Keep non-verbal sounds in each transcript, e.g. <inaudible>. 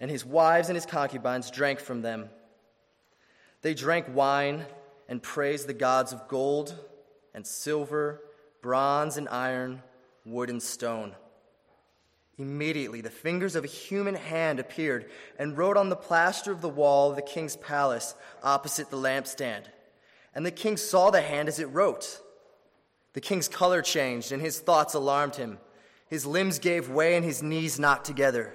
and his wives and his concubines drank from them. They drank wine and praised the gods of gold and silver, bronze and iron, wood and stone. Immediately, the fingers of a human hand appeared and wrote on the plaster of the wall of the king's palace opposite the lampstand. And the king saw the hand as it wrote. The king's color changed, and his thoughts alarmed him. His limbs gave way, and his knees knocked together.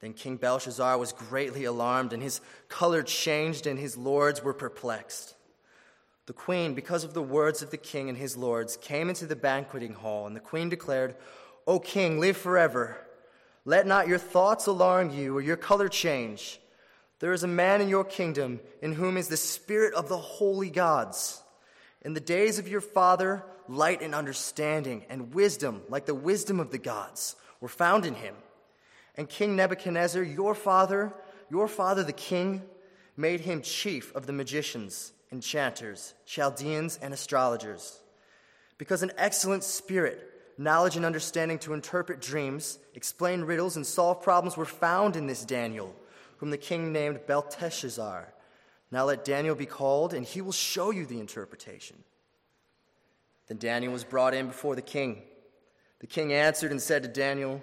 Then King Belshazzar was greatly alarmed, and his color changed, and his lords were perplexed. The queen, because of the words of the king and his lords, came into the banqueting hall, and the queen declared, O king, live forever. Let not your thoughts alarm you or your color change. There is a man in your kingdom in whom is the spirit of the holy gods. In the days of your father, light and understanding and wisdom, like the wisdom of the gods, were found in him. And King Nebuchadnezzar, your father, your father the king, made him chief of the magicians enchanters, Chaldeans, and astrologers. Because an excellent spirit, knowledge and understanding to interpret dreams, explain riddles, and solve problems were found in this Daniel, whom the king named Belteshazzar. Now let Daniel be called, and he will show you the interpretation. Then Daniel was brought in before the king. The king answered and said to Daniel,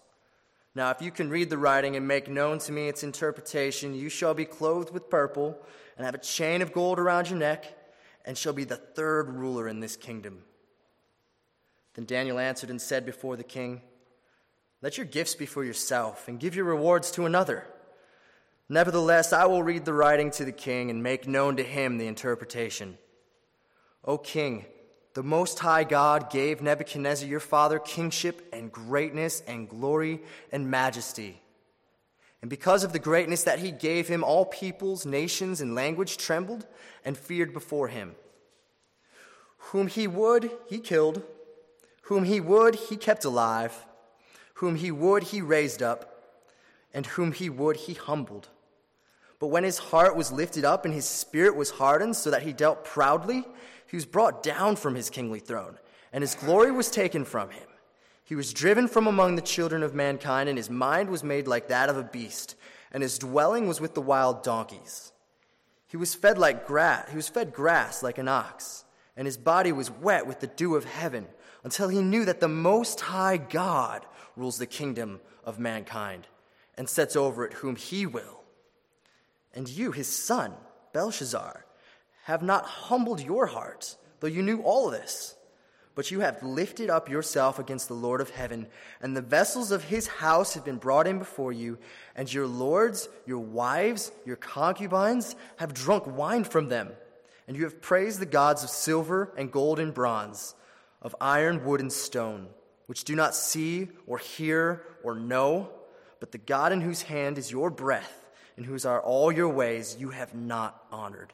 Now, if you can read the writing and make known to me its interpretation, you shall be clothed with purple and have a chain of gold around your neck and shall be the third ruler in this kingdom. Then Daniel answered and said before the king, Let your gifts be for yourself, and give your rewards to another. Nevertheless, I will read the writing to the king and make known to him the interpretation. O king, the Most High God gave Nebuchadnezzar your father kingship and greatness and glory and majesty. And because of the greatness that he gave him, all peoples, nations, and language trembled and feared before him. Whom he would, he killed. Whom he would, he kept alive. Whom he would, he raised up. And whom he would, he humbled. But when his heart was lifted up and his spirit was hardened so that he dealt proudly, he was brought down from his kingly throne, and his glory was taken from him. He was driven from among the children of mankind, and his mind was made like that of a beast, and his dwelling was with the wild donkeys. He was fed like grass, he was fed grass like an ox, and his body was wet with the dew of heaven, until he knew that the most high God rules the kingdom of mankind and sets over it whom he will. And you, his son, Belshazzar, have not humbled your heart, though you knew all this. But you have lifted up yourself against the Lord of heaven, and the vessels of his house have been brought in before you, and your lords, your wives, your concubines have drunk wine from them. And you have praised the gods of silver and gold and bronze, of iron, wood, and stone, which do not see or hear or know, but the God in whose hand is your breath, in whose are all your ways, you have not honored.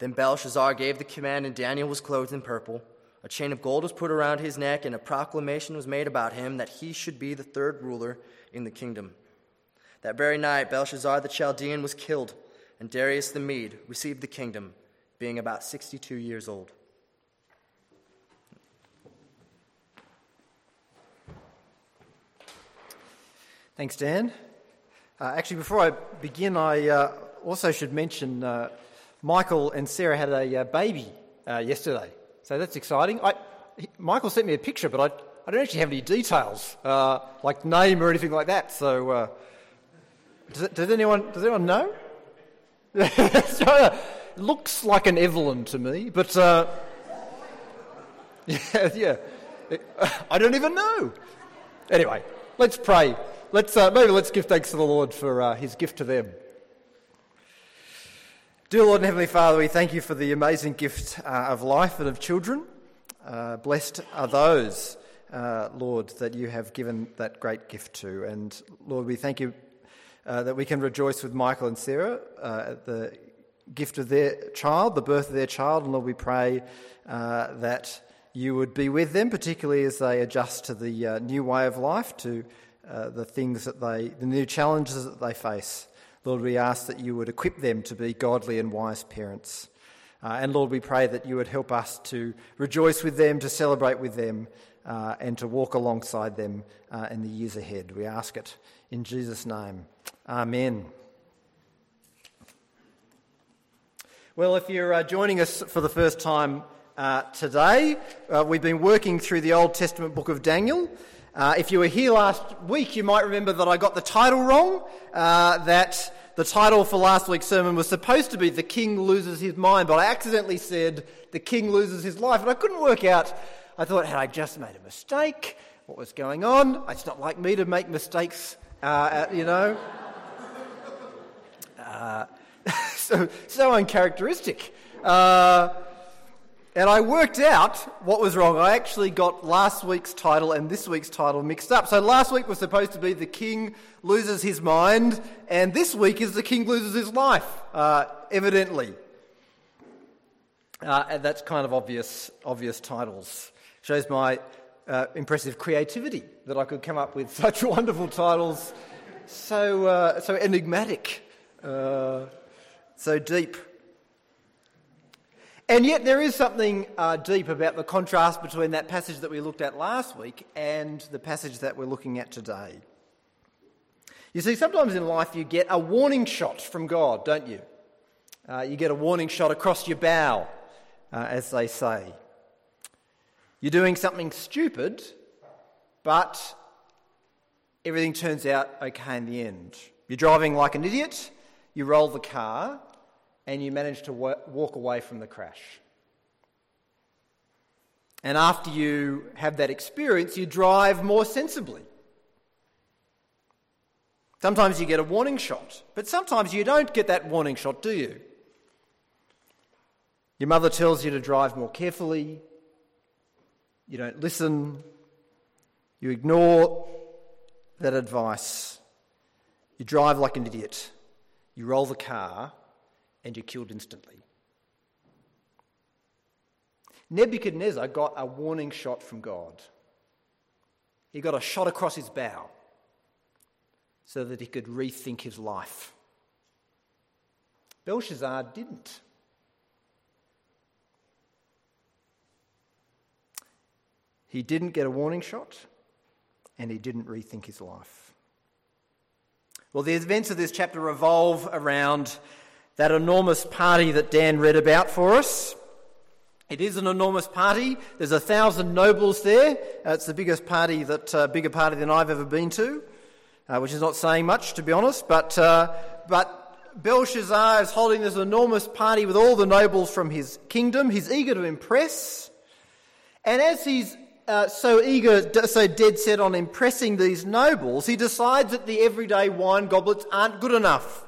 Then Belshazzar gave the command, and Daniel was clothed in purple. A chain of gold was put around his neck, and a proclamation was made about him that he should be the third ruler in the kingdom. That very night, Belshazzar the Chaldean was killed, and Darius the Mede received the kingdom, being about 62 years old. Thanks, Dan. Uh, actually, before I begin, I uh, also should mention uh, Michael and Sarah had a uh, baby uh, yesterday, so that's exciting. I, he, Michael sent me a picture, but I, I don't actually have any details, uh, like name or anything like that. So, does, it, does, anyone does anyone know? <laughs> looks like an Evelyn to me, but <laughs> yeah, yeah, <laughs> I don't even know. Anyway, let's pray. Let's maybe let's give thanks to the Lord for His gift to them. Dear Lord and Heavenly Father, we thank you for the amazing gift uh, of life and of children. Uh, blessed are those, uh, Lord, that you have given that great gift to. And Lord, we thank you uh, that we can rejoice with Michael and Sarah uh, at the gift of their child, the birth of their child. And Lord, we pray uh, that you would be with them, particularly as they adjust to the new way of life, to the things that they, the new challenges that they face. Lord, we ask that you would equip them to be godly and wise parents. Uh, and Lord, we pray that you would help us to rejoice with them, to celebrate with them, uh, and to walk alongside them uh, in the years ahead. We ask it in Jesus' name. Amen. Well, if you're uh, joining us for the first time uh, today, uh, we've been working through the Old Testament book of Daniel. Uh, if you were here last week, you might remember that I got the title wrong. Uh, that the title for last week's sermon was supposed to be The King Loses His Mind, but I accidentally said The King Loses His Life, and I couldn't work out. I thought, had I just made a mistake? What was going on? It's not like me to make mistakes, uh, you know. Uh, <laughs> so, so uncharacteristic. Uh, and I worked out what was wrong. I actually got last week's title and this week's title mixed up. So last week was supposed to be The King Loses His Mind, and this week is The King Loses His Life, uh, evidently. Uh, and that's kind of obvious, obvious titles. Shows my uh, impressive creativity that I could come up with <laughs> such wonderful titles, so, uh, so enigmatic, uh, so deep. And yet, there is something uh, deep about the contrast between that passage that we looked at last week and the passage that we're looking at today. You see, sometimes in life you get a warning shot from God, don't you? Uh, you get a warning shot across your bow, uh, as they say. You're doing something stupid, but everything turns out okay in the end. You're driving like an idiot, you roll the car, and you manage to walk away from the crash. And after you have that experience, you drive more sensibly. Sometimes you get a warning shot, but sometimes you don't get that warning shot, do you? Your mother tells you to drive more carefully, you don't listen, you ignore that advice, you drive like an idiot, you roll the car, and you're killed instantly. Nebuchadnezzar got a warning shot from God. He got a shot across his bow so that he could rethink his life. Belshazzar didn't. He didn't get a warning shot and he didn't rethink his life. Well, the events of this chapter revolve around that enormous party that Dan read about for us. It is an enormous party. There's a thousand nobles there. Uh, it's the biggest party that uh, bigger party than I've ever been to, uh, which is not saying much to be honest. But uh, but Belshazzar is holding this enormous party with all the nobles from his kingdom. He's eager to impress, and as he's uh, so eager, so dead set on impressing these nobles, he decides that the everyday wine goblets aren't good enough.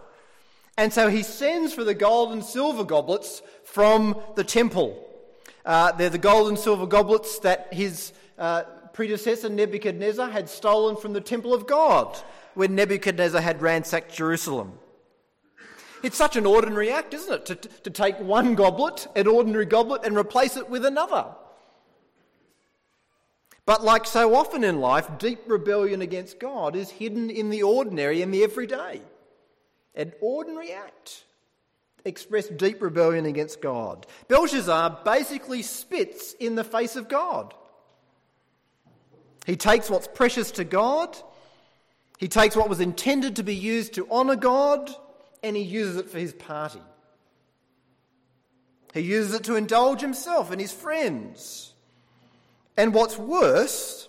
And so he sends for the gold and silver goblets from the temple. Uh, they're the gold and silver goblets that his uh, predecessor Nebuchadnezzar had stolen from the temple of God when Nebuchadnezzar had ransacked Jerusalem. It's such an ordinary act, isn't it? To, to take one goblet, an ordinary goblet, and replace it with another. But like so often in life, deep rebellion against God is hidden in the ordinary and the everyday. An ordinary act expressed deep rebellion against God. Belshazzar basically spits in the face of God. He takes what's precious to God, he takes what was intended to be used to honour God, and he uses it for his party. He uses it to indulge himself and his friends. And what's worse,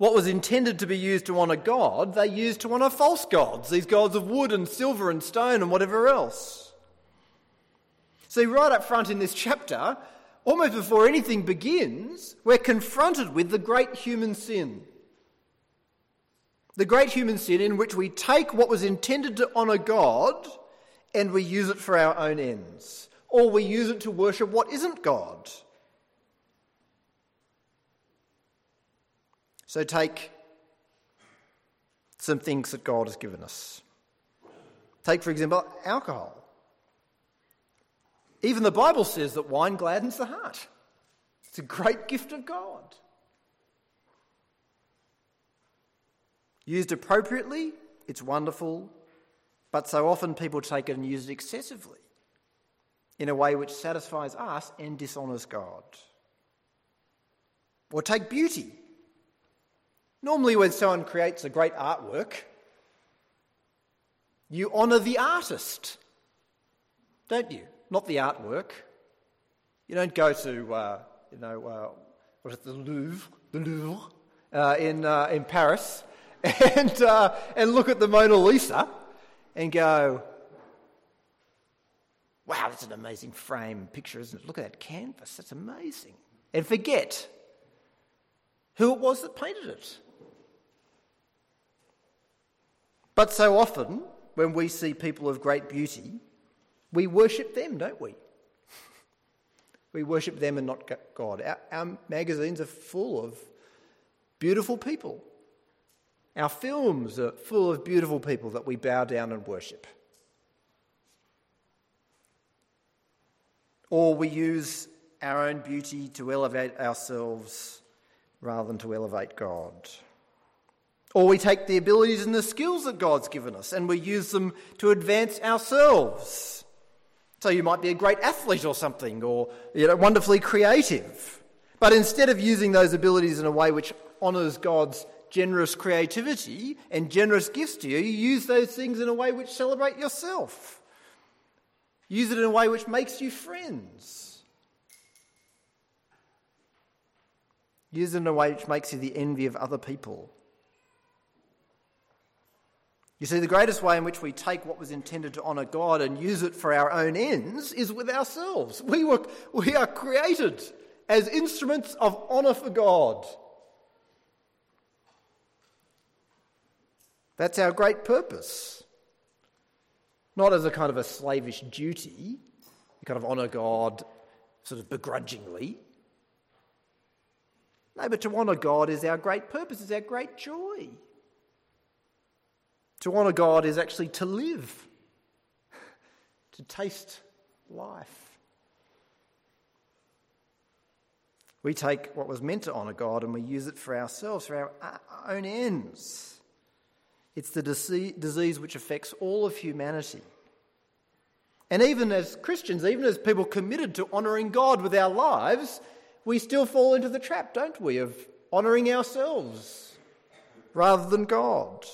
what was intended to be used to honour God, they used to honour false gods, these gods of wood and silver and stone and whatever else. See, right up front in this chapter, almost before anything begins, we're confronted with the great human sin. The great human sin in which we take what was intended to honour God and we use it for our own ends, or we use it to worship what isn't God. So take some things that God has given us. Take, for example, alcohol. Even the Bible says that wine gladdens the heart. It's a great gift of God. Used appropriately, it's wonderful, but so often people take it and use it excessively in a way which satisfies us and dishonours God. Or take beauty. Normally, when someone creates a great artwork, you honour the artist, don't you? Not the artwork. You don't go to, uh, you know, uh, what is it, the Louvre, the Louvre uh, in, uh, in Paris, <laughs> and, uh, and look at the Mona Lisa and go, wow, that's an amazing frame picture, isn't it? Look at that canvas, that's amazing. And forget who it was that painted it. But so often, when we see people of great beauty, we worship them, don't we? We worship them and not God. Our, our, magazines are full of beautiful people. Our films are full of beautiful people that we bow down and worship. Or we use our own beauty to elevate ourselves rather than to elevate God. Or we take the abilities and the skills that God's given us and we use them to advance ourselves. So you might be a great athlete or something, or you know, wonderfully creative. But instead of using those abilities in a way which honours God's generous creativity and generous gifts to you, you use those things in a way which celebrate yourself. Use it in a way which makes you friends. Use it in a way which makes you the envy of other people. You see, the greatest way in which we take what was intended to honour God and use it for our own ends is with ourselves. We, were, we are created as instruments of honour for God. That's our great purpose. Not as a kind of a slavish duty, you kind of honour God sort of begrudgingly. No, but to honour God is our great purpose, is our great joy. To honour God is actually to live, to taste life. We take what was meant to honour God and we use it for ourselves, for our own ends. It's the disease which affects all of humanity. And even as Christians, even as people committed to honouring God with our lives, we still fall into the trap, don't we, of honouring ourselves rather than God.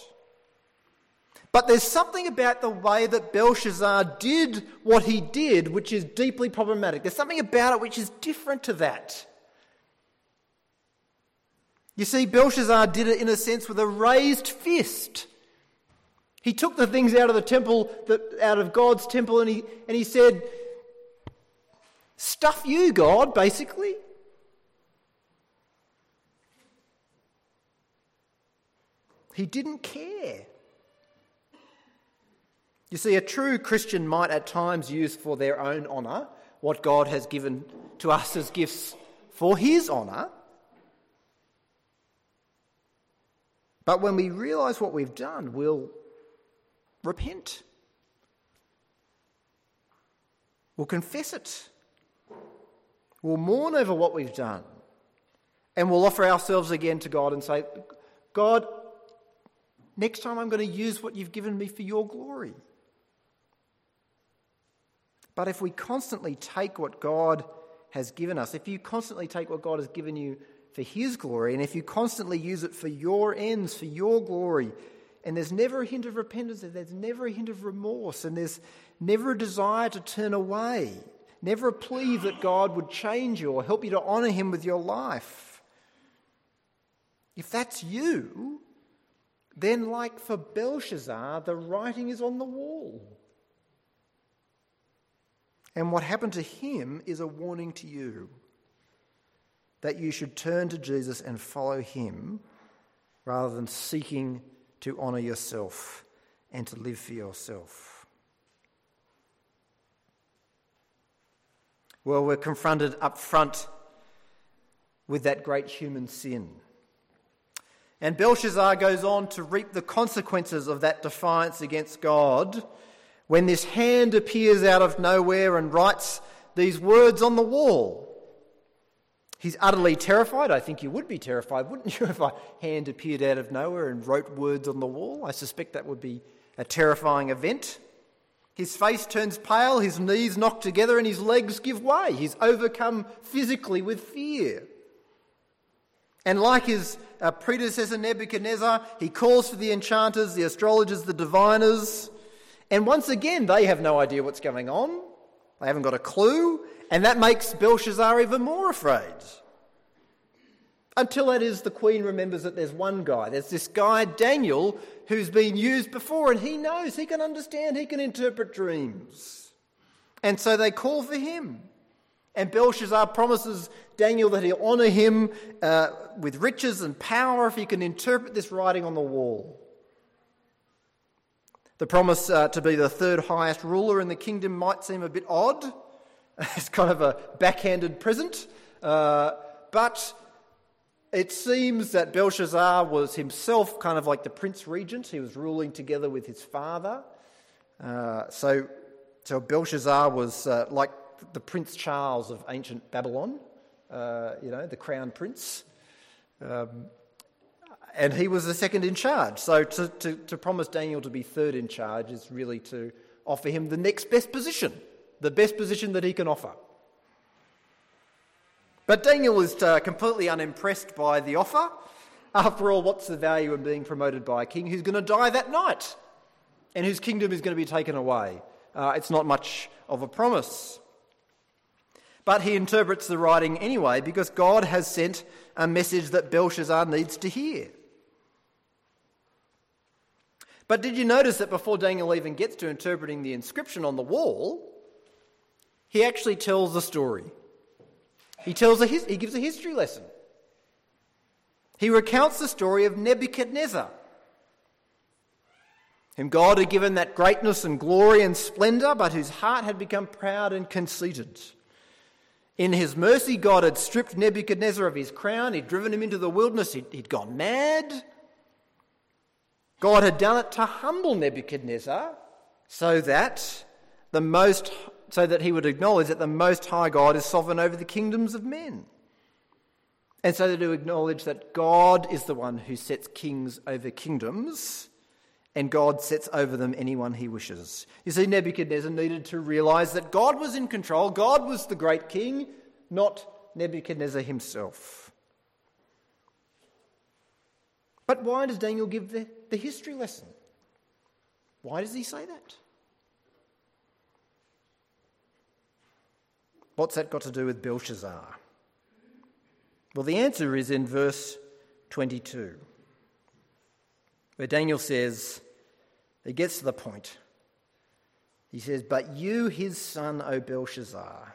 But there's something about the way that Belshazzar did what he did which is deeply problematic. There's something about it which is different to that. You see, Belshazzar did it in a sense with a raised fist. He took the things out of the temple, out of God's temple, and he, and he said, Stuff you, God, basically. He didn't care. You see, a true Christian might at times use for their own honour what God has given to us as gifts for His honour. But when we realise what we've done, we'll repent. We'll confess it. We'll mourn over what we've done. And we'll offer ourselves again to God and say, God, next time I'm going to use what you've given me for your glory. But if we constantly take what God has given us, if you constantly take what God has given you for His glory, and if you constantly use it for your ends, for your glory, and there's never a hint of repentance, and there's never a hint of remorse, and there's never a desire to turn away, never a plea that God would change you or help you to honour Him with your life. If that's you, then, like for Belshazzar, the writing is on the wall. And what happened to him is a warning to you that you should turn to Jesus and follow him rather than seeking to honour yourself and to live for yourself. Well, we're confronted up front with that great human sin. And Belshazzar goes on to reap the consequences of that defiance against God when this hand appears out of nowhere and writes these words on the wall. He's utterly terrified. I think you would be terrified, wouldn't you, <laughs> if a hand appeared out of nowhere and wrote words on the wall? I suspect that would be a terrifying event. His face turns pale, his knees knock together, and his legs give way. He's overcome physically with fear. And like his uh, predecessor Nebuchadnezzar, he calls for the enchanters, the astrologers, the diviners. And once again, they have no idea what's going on. They haven't got a clue. And that makes Belshazzar even more afraid. Until that is, the queen remembers that there's one guy. There's this guy, Daniel, who's been used before, and he knows, he can understand, he can interpret dreams. And so they call for him. And Belshazzar promises Daniel that he'll honour him uh, with riches and power if he can interpret this writing on the wall. The promise uh, to be the third highest ruler in the kingdom might seem a bit odd. <laughs> it's kind of a backhanded present. Uh, but it seems that Belshazzar was himself kind of like the prince regent. He was ruling together with his father. Uh, so, so Belshazzar was uh, like the Prince Charles of ancient Babylon, uh, you know, the crown prince. Um, and he was the second in charge. So to, to, to promise Daniel to be third in charge is really to offer him the next best position, the best position that he can offer. But Daniel is uh, completely unimpressed by the offer. After all, what's the value in being promoted by a king who's going to die that night and whose kingdom is going to be taken away? Uh, it's not much of a promise. But he interprets the writing anyway because God has sent a message that Belshazzar needs to hear. But did you notice that before Daniel even gets to interpreting the inscription on the wall, he actually tells a story? He, tells a his, he gives a history lesson. He recounts the story of Nebuchadnezzar, whom God had given that greatness and glory and splendour, but whose heart had become proud and conceited. In his mercy, God had stripped Nebuchadnezzar of his crown, he'd driven him into the wilderness, he'd, he'd gone mad. God had done it to humble Nebuchadnezzar so that the most so that he would acknowledge that the most high God is sovereign over the kingdoms of men. And so that to acknowledge that God is the one who sets kings over kingdoms and God sets over them anyone he wishes. You see, Nebuchadnezzar needed to realize that God was in control, God was the great king, not Nebuchadnezzar himself. But why does Daniel give the, the history lesson? Why does he say that? What's that got to do with Belshazzar? Well, the answer is in verse 22, where Daniel says, he gets to the point. He says, But you, his son, O Belshazzar,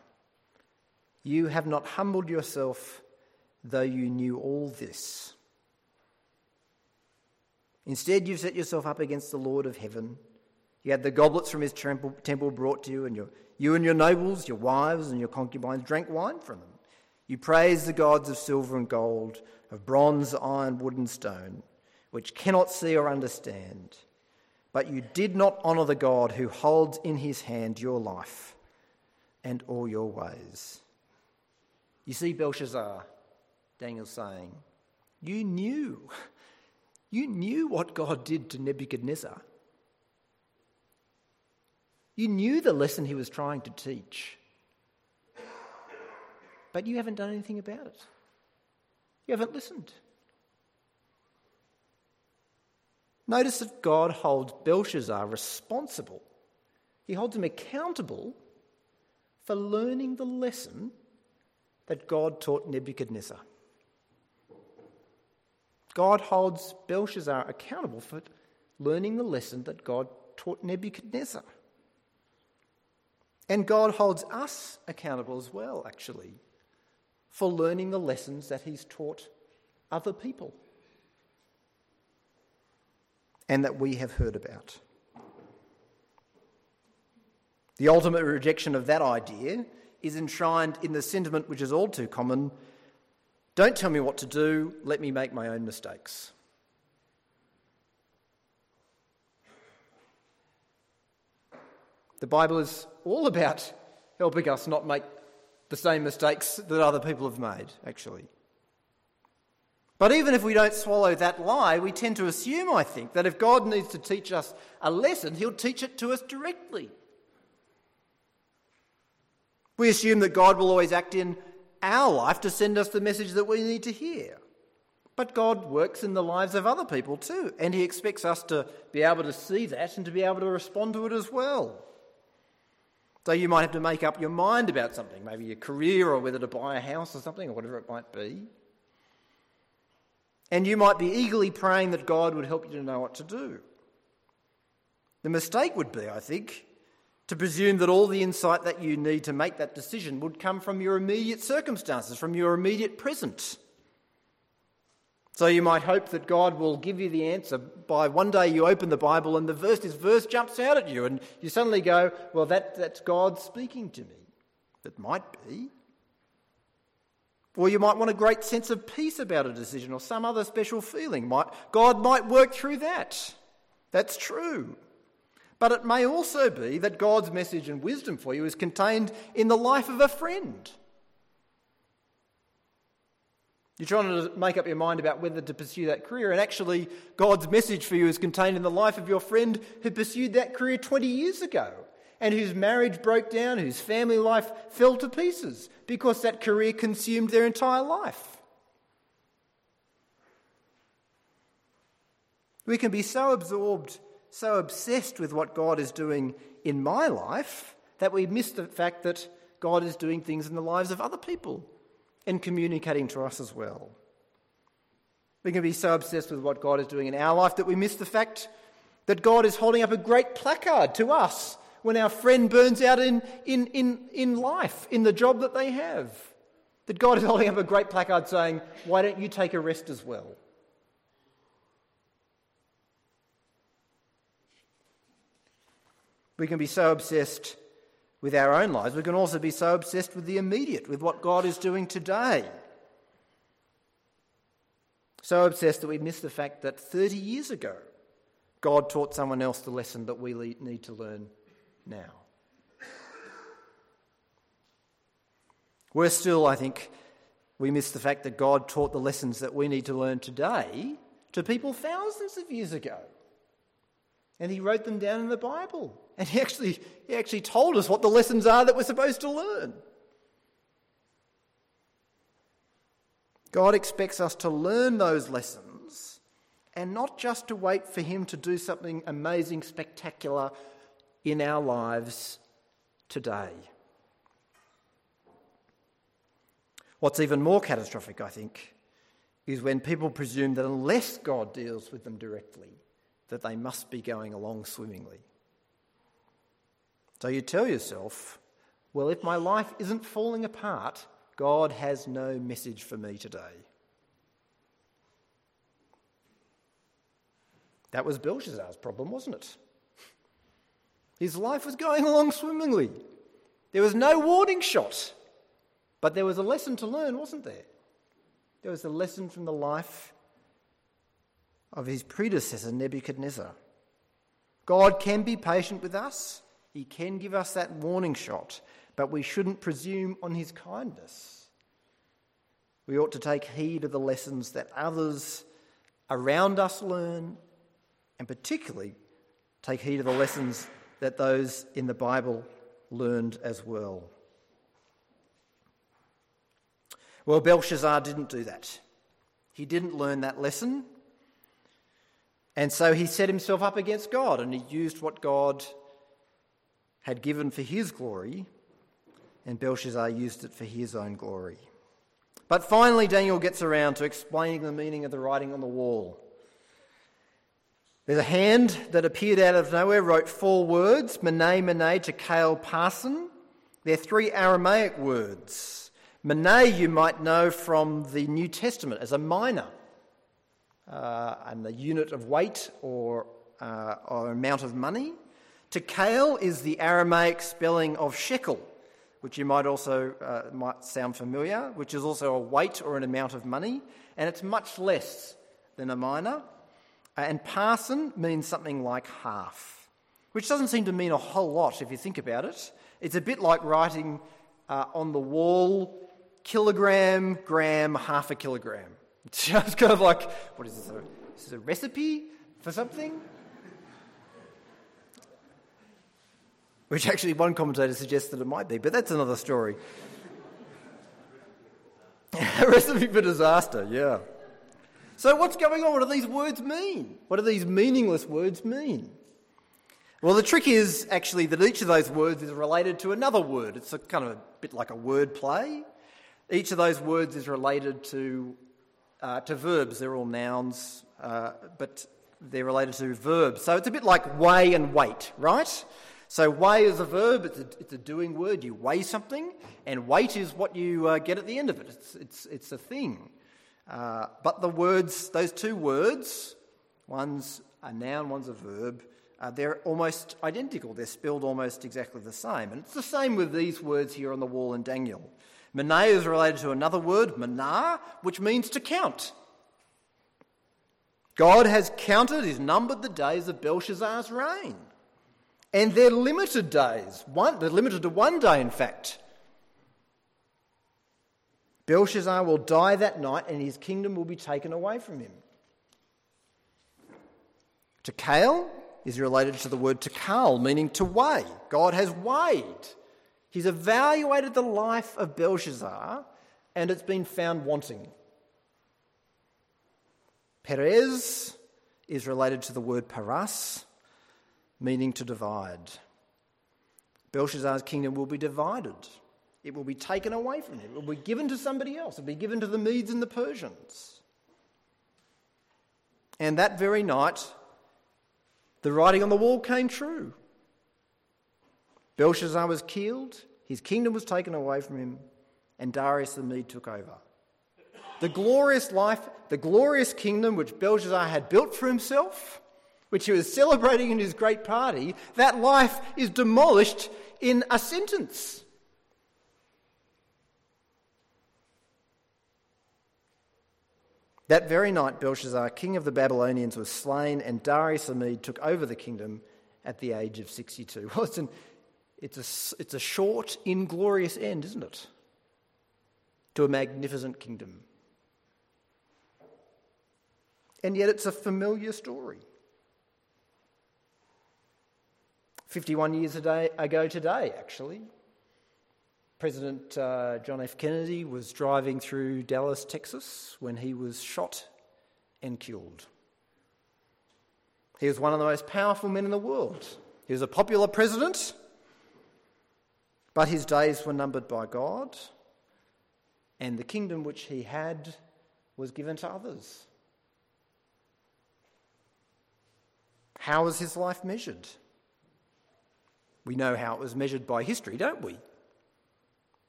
you have not humbled yourself, though you knew all this. Instead, you've set yourself up against the Lord of heaven, You had the goblets from his temple, brought to you, and your, you and your nobles, your wives, and your concubines drank wine from them. You praised the gods of silver and gold, of bronze, iron, wood, and stone, which cannot see or understand. But you did not honour the God who holds in his hand your life and all your ways. You see, Belshazzar, Daniel's saying, you knew. You knew what God did to Nebuchadnezzar. You knew the lesson he was trying to teach. But you haven't done anything about it. You haven't listened. Notice that God holds Belshazzar responsible. He holds him accountable for learning the lesson that God taught Nebuchadnezzar. God holds Belshazzar accountable for learning the lesson that God taught Nebuchadnezzar. And God holds us accountable as well, actually, for learning the lessons that He's taught other people and that we have heard about. The ultimate rejection of that idea is enshrined in the sentiment which is all too common don't tell me what to do, let me make my own mistakes. The Bible is all about helping us not make the same mistakes that other people have made, actually. But even if we don't swallow that lie, we tend to assume, I think, that if God needs to teach us a lesson, He'll teach it to us directly. We assume that God will always act in our life to send us the message that we need to hear. But God works in the lives of other people too, and He expects us to be able to see that and to be able to respond to it as well. So you might have to make up your mind about something, maybe your career or whether to buy a house or something or whatever it might be. And you might be eagerly praying that God would help you to know what to do. The mistake would be, I think, to presume that all the insight that you need to make that decision would come from your immediate circumstances, from your immediate present. So you might hope that God will give you the answer by one day you open the Bible and the verse, this verse jumps out at you, and you suddenly go, Well, that, that's God speaking to me. It might be. Or you might want a great sense of peace about a decision or some other special feeling. Might, God might work through that. That's true. But it may also be that God's message and wisdom for you is contained in the life of a friend. You're trying to make up your mind about whether to pursue that career, and actually, God's message for you is contained in the life of your friend who pursued that career 20 years ago and whose marriage broke down, whose family life fell to pieces because that career consumed their entire life. We can be so absorbed so obsessed with what God is doing in my life that we miss the fact that God is doing things in the lives of other people and communicating to us as well. We can be so obsessed with what God is doing in our life that we miss the fact that God is holding up a great placard to us when our friend burns out in, in, in, in life, in the job that they have. That God is holding up a great placard saying, Why don't you take a rest as well? We can be so obsessed with our own lives, we can also be so obsessed with the immediate, with what God is doing today. So obsessed that we miss the fact that 30 years ago, God taught someone else the lesson that we need to learn now. Worse still, I think, we miss the fact that God taught the lessons that we need to learn today to people thousands of years ago. And He wrote them down in the Bible. And he actually, he actually told us what the lessons are that we're supposed to learn. God expects us to learn those lessons and not just to wait for Him to do something amazing, spectacular in our lives today. What's even more catastrophic, I think, is when people presume that unless God deals with them directly, that they must be going along swimmingly. So you tell yourself, well, if my life isn't falling apart, God has no message for me today. That was Belshazzar's problem, wasn't it? His life was going along swimmingly. There was no warning shot. But there was a lesson to learn, wasn't there? There was a lesson from the life of his predecessor, Nebuchadnezzar. God can be patient with us, He can give us that warning shot, but we shouldn't presume on His kindness. We ought to take heed of the lessons that others around us learn, and particularly take heed of the lessons that those in the Bible learned as well. Well, Belshazzar didn't do that. He didn't learn that lesson. And so he set himself up against God and he used what God had given for his glory, and Belshazzar used it for his own glory. But finally, Daniel gets around to explaining the meaning of the writing on the wall. There's a hand that appeared out of nowhere, wrote four words Mene, Mene, Tekel, Parsin. They're three Aramaic words. Mene, you might know from the New Testament as a mina, uh, and the unit of weight or, uh, or amount of money. Tekel is the Aramaic spelling of shekel, which you might also uh, might sound familiar, which is also a weight or an amount of money, and it's much less than a mina. Uh, and parsin means something like half, which doesn't seem to mean a whole lot if you think about it. It's a bit like writing uh, on the wall kilogram, gram, half a kilogram. <laughs> It's just kind of like, what is this? A, is this a recipe for something? Which actually one commentator suggests that it might be, but that's another story. a <laughs> recipe for disaster, yeah. So, what's going on? What do these words mean? What do these meaningless words mean? Well, the trick is actually that each of those words is related to another word. It's a kind of a bit like a word play. Each of those words is related to, uh, to verbs. They're all nouns, uh, but they're related to verbs. So it's a bit like weigh and weight, right? So weigh is a verb, it's a, it's a doing word. You weigh something, and weight is what you uh, get at the end of it. It's, it's, it's a thing. Uh, but the words, those two words, one's a noun, one's a verb, uh, they're almost identical. They're spelled almost exactly the same. And it's the same with these words here on the wall in Daniel. Mene is related to another word, mana, which means to count. God has counted, he's numbered the days of Belshazzar's reign. And they're limited days. One, they're limited to one day, in fact. Belshazzar will die that night and his kingdom will be taken away from him. Tekel is related to the word tekal, meaning to weigh. God has weighed. He's evaluated the life of Belshazzar and it's been found wanting. Peres is related to the word paras, meaning to divide. Belshazzar's kingdom will be divided. It will be taken away from him. It will be given to somebody else. It will be given to the Medes and the Persians. And that very night, the writing on the wall came true. Belshazzar was killed, his kingdom was taken away from him, and Darius the Mede took over. The glorious life, the glorious kingdom which Belshazzar had built for himself, which he was celebrating in his great party, that life is demolished in a sentence. That very night, Belshazzar, king of the Babylonians, was slain, and Darius the Mede took over the kingdom at the age of 62. <laughs> Well, it's, an, it's, a, it's a short, inglorious end, isn't it? To a magnificent kingdom. And yet it's a familiar story. 51 years ago today, actually, President uh, John F. Kennedy was driving through Dallas, Texas, when he was shot and killed. He was one of the most powerful men in the world. He was a popular president, but his days were numbered by God, and the kingdom which he had was given to others. How was his life measured? We know how it was measured by history, don't we?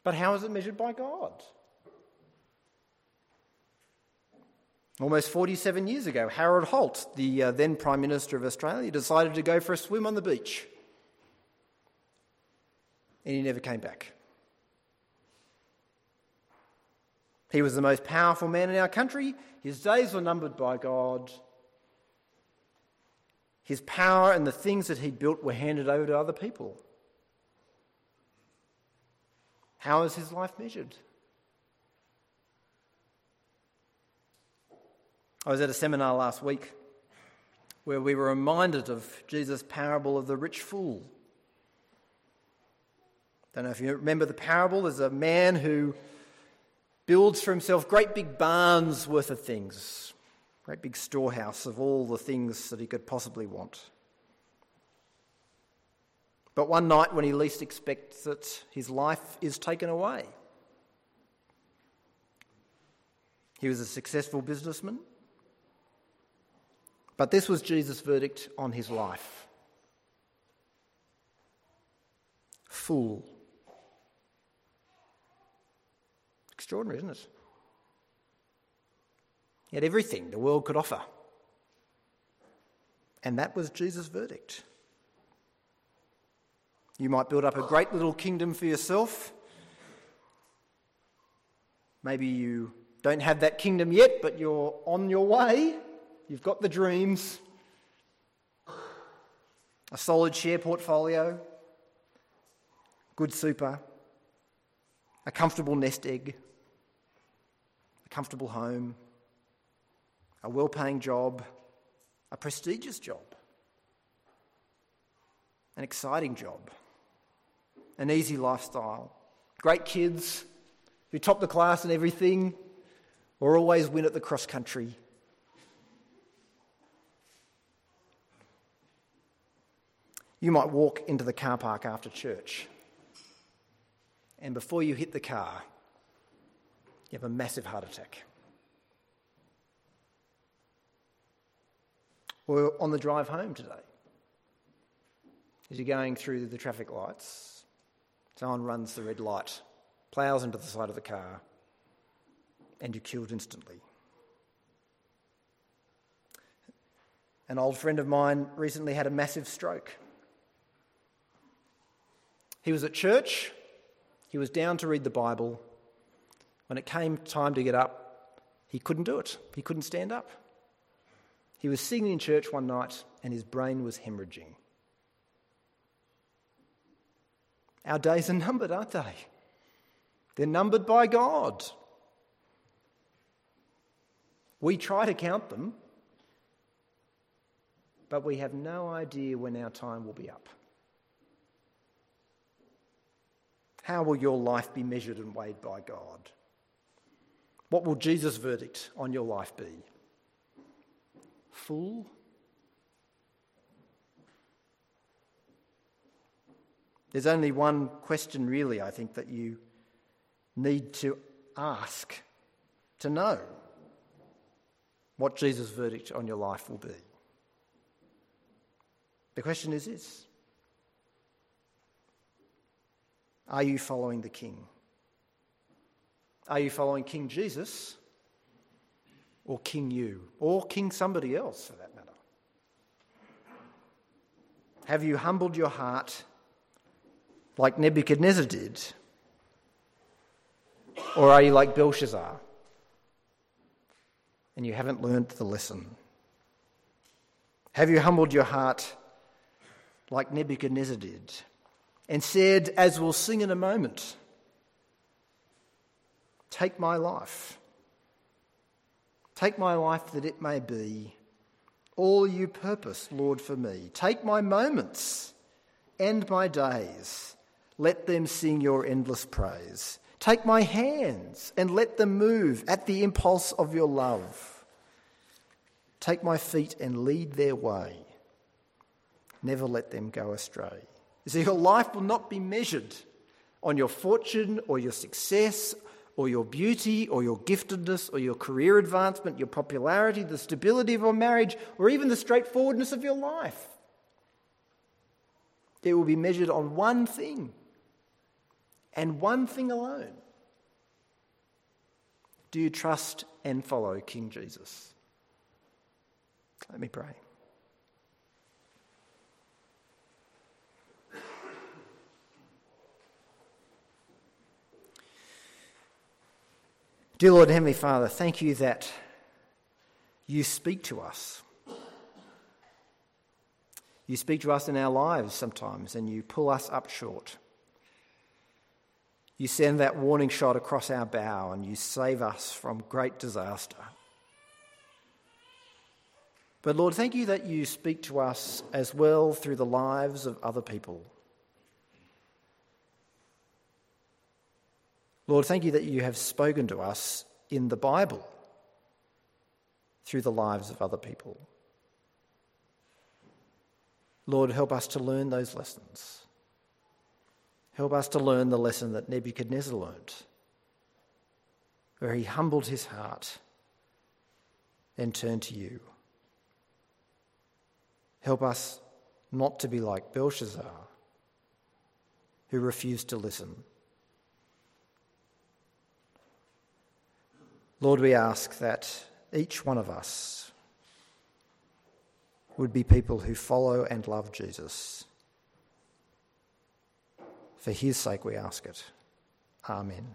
But how is it measured by God? Almost 47 years ago, Harold Holt, the uh, then Prime Minister of Australia, decided to go for a swim on the beach. and he never came back. He was the most powerful man in our country. His days were numbered by God. His power and the things that he built were handed over to other people. How is his life measured? I was at a seminar last week where we were reminded of Jesus' parable of the rich fool. Don't know if you remember the parable. There's a man who builds for himself great big barns worth of things, great big storehouse of all the things that he could possibly want. But one night, when he least expects it, his life is taken away. He was a successful businessman, but this was Jesus' verdict on his life Fool. Extraordinary, isn't it? He had everything the world could offer. And that was Jesus' verdict. You might build up a great little kingdom for yourself. Maybe you don't have that kingdom yet, but you're on your way. You've got the dreams. A solid share portfolio, good super, a comfortable nest egg a comfortable home, a well paying job, a prestigious job, an exciting job, an easy lifestyle, great kids who top the class and everything, or always win at the cross country. You might walk into the car park after church, and before you hit the car, you have a massive heart attack. Or on the drive home today, as you're going through the traffic lights, someone runs the red light, ploughs into the side of the car, and you're killed instantly. An old friend of mine recently had a massive stroke. He was at church, he was down to read the Bible, when it came time to get up, he couldn't do it. He couldn't stand up. He was singing in church one night and his brain was hemorrhaging. Our days are numbered, aren't they? They're numbered by God. We try to count them, but we have no idea when our time will be up. How will your life be measured and weighed by God? What will Jesus' verdict on your life be? Fool? There's only one question, really, I think, that you need to ask to know what Jesus' verdict on your life will be. The question is this Are you following the King? Are you following King Jesus or King you or King somebody else for that matter? Have you humbled your heart like Nebuchadnezzar did? Or are you like Belshazzar and you haven't learned the lesson? Have you humbled your heart like Nebuchadnezzar did and said, as we'll sing in a moment, Take my life. Take my life that it may be all you purpose, Lord, for me. Take my moments and my days. Let them sing your endless praise. Take my hands and let them move at the impulse of your love. Take my feet and lead their way. Never let them go astray. You see, your life will not be measured on your fortune or your success or your beauty or your giftedness or your career advancement, your popularity, the stability of your marriage, or even the straightforwardness of your life. It will be measured on one thing and one thing alone. Do you trust and follow King Jesus? Let me pray. Dear Lord Heavenly Father, thank you that you speak to us. You speak to us in our lives sometimes and you pull us up short. You send that warning shot across our bow and you save us from great disaster. But Lord, thank you that you speak to us as well through the lives of other people. Lord, thank you that you have spoken to us in the Bible through the lives of other people. Lord, help us to learn those lessons. Help us to learn the lesson that Nebuchadnezzar learned, where he humbled his heart and turned to you. Help us not to be like Belshazzar, who refused to listen. Lord, we ask that each one of us would be people who follow and love Jesus. For his sake we ask it. Amen.